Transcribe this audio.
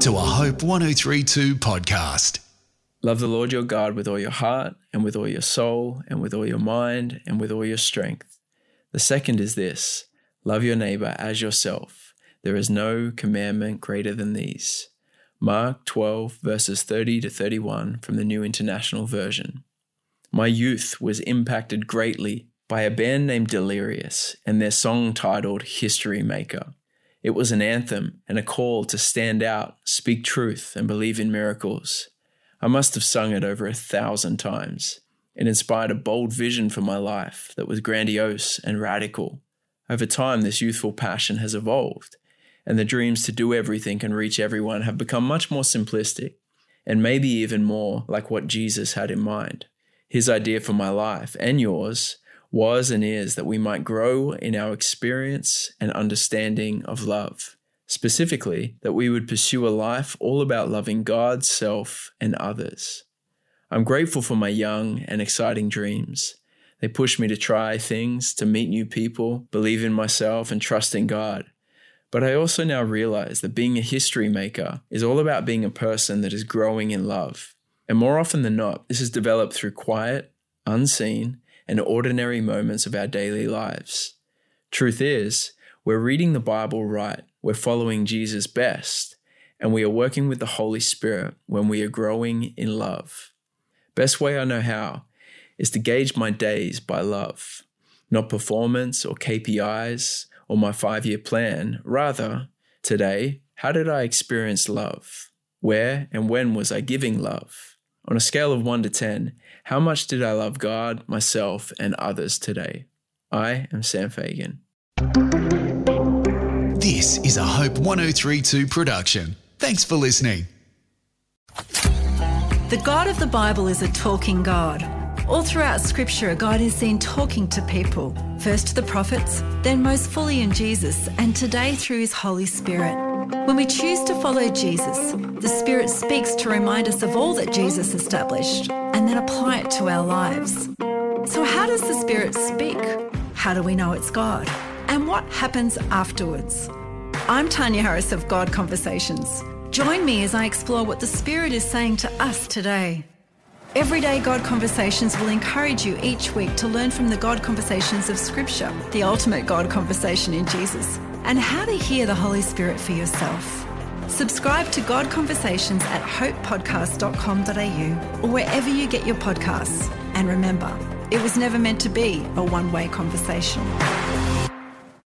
to a Hope 1032 podcast. Love the Lord your God with all your heart, and with all your soul, and with all your mind, and with all your strength. The second is this love your neighbor as yourself. There is no commandment greater than these. Mark 12, verses 30 to 31 from the New International Version. My youth was impacted greatly by a band named Delirious and their song titled History Maker. It was an anthem and a call to stand out, speak truth, and believe in miracles. I must have sung it over a thousand times. It inspired a bold vision for my life that was grandiose and radical. Over time, this youthful passion has evolved, and the dreams to do everything and reach everyone have become much more simplistic, and maybe even more like what Jesus had in mind. His idea for my life and yours was and is that we might grow in our experience and understanding of love. Specifically, that we would pursue a life all about loving God, self, and others. I'm grateful for my young and exciting dreams. They push me to try things, to meet new people, believe in myself, and trust in God. But I also now realize that being a history maker is all about being a person that is growing in love. And more often than not, this is developed through quiet, unseen, and ordinary moments of our daily lives. Truth is, we're reading the Bible right, we're following Jesus best, and we are working with the Holy Spirit when we are growing in love. Best way I know how is to gauge my days by love, not performance or KPIs or my five year plan. Rather, today, how did I experience love? Where and when was I giving love? On a scale of 1 to 10, how much did I love God, myself, and others today? I am Sam Fagan. This is a Hope 1032 production. Thanks for listening. The God of the Bible is a talking God. All throughout Scripture, God is seen talking to people, first the prophets, then most fully in Jesus, and today through His Holy Spirit. When we choose to follow Jesus, the Spirit speaks to remind us of all that Jesus established and then apply it to our lives. So, how does the Spirit speak? How do we know it's God? And what happens afterwards? I'm Tanya Harris of God Conversations. Join me as I explore what the Spirit is saying to us today. Everyday God Conversations will encourage you each week to learn from the God Conversations of Scripture, the ultimate God conversation in Jesus and how to hear the Holy Spirit for yourself. Subscribe to God Conversations at hopepodcast.com.au or wherever you get your podcasts. And remember, it was never meant to be a one way conversation.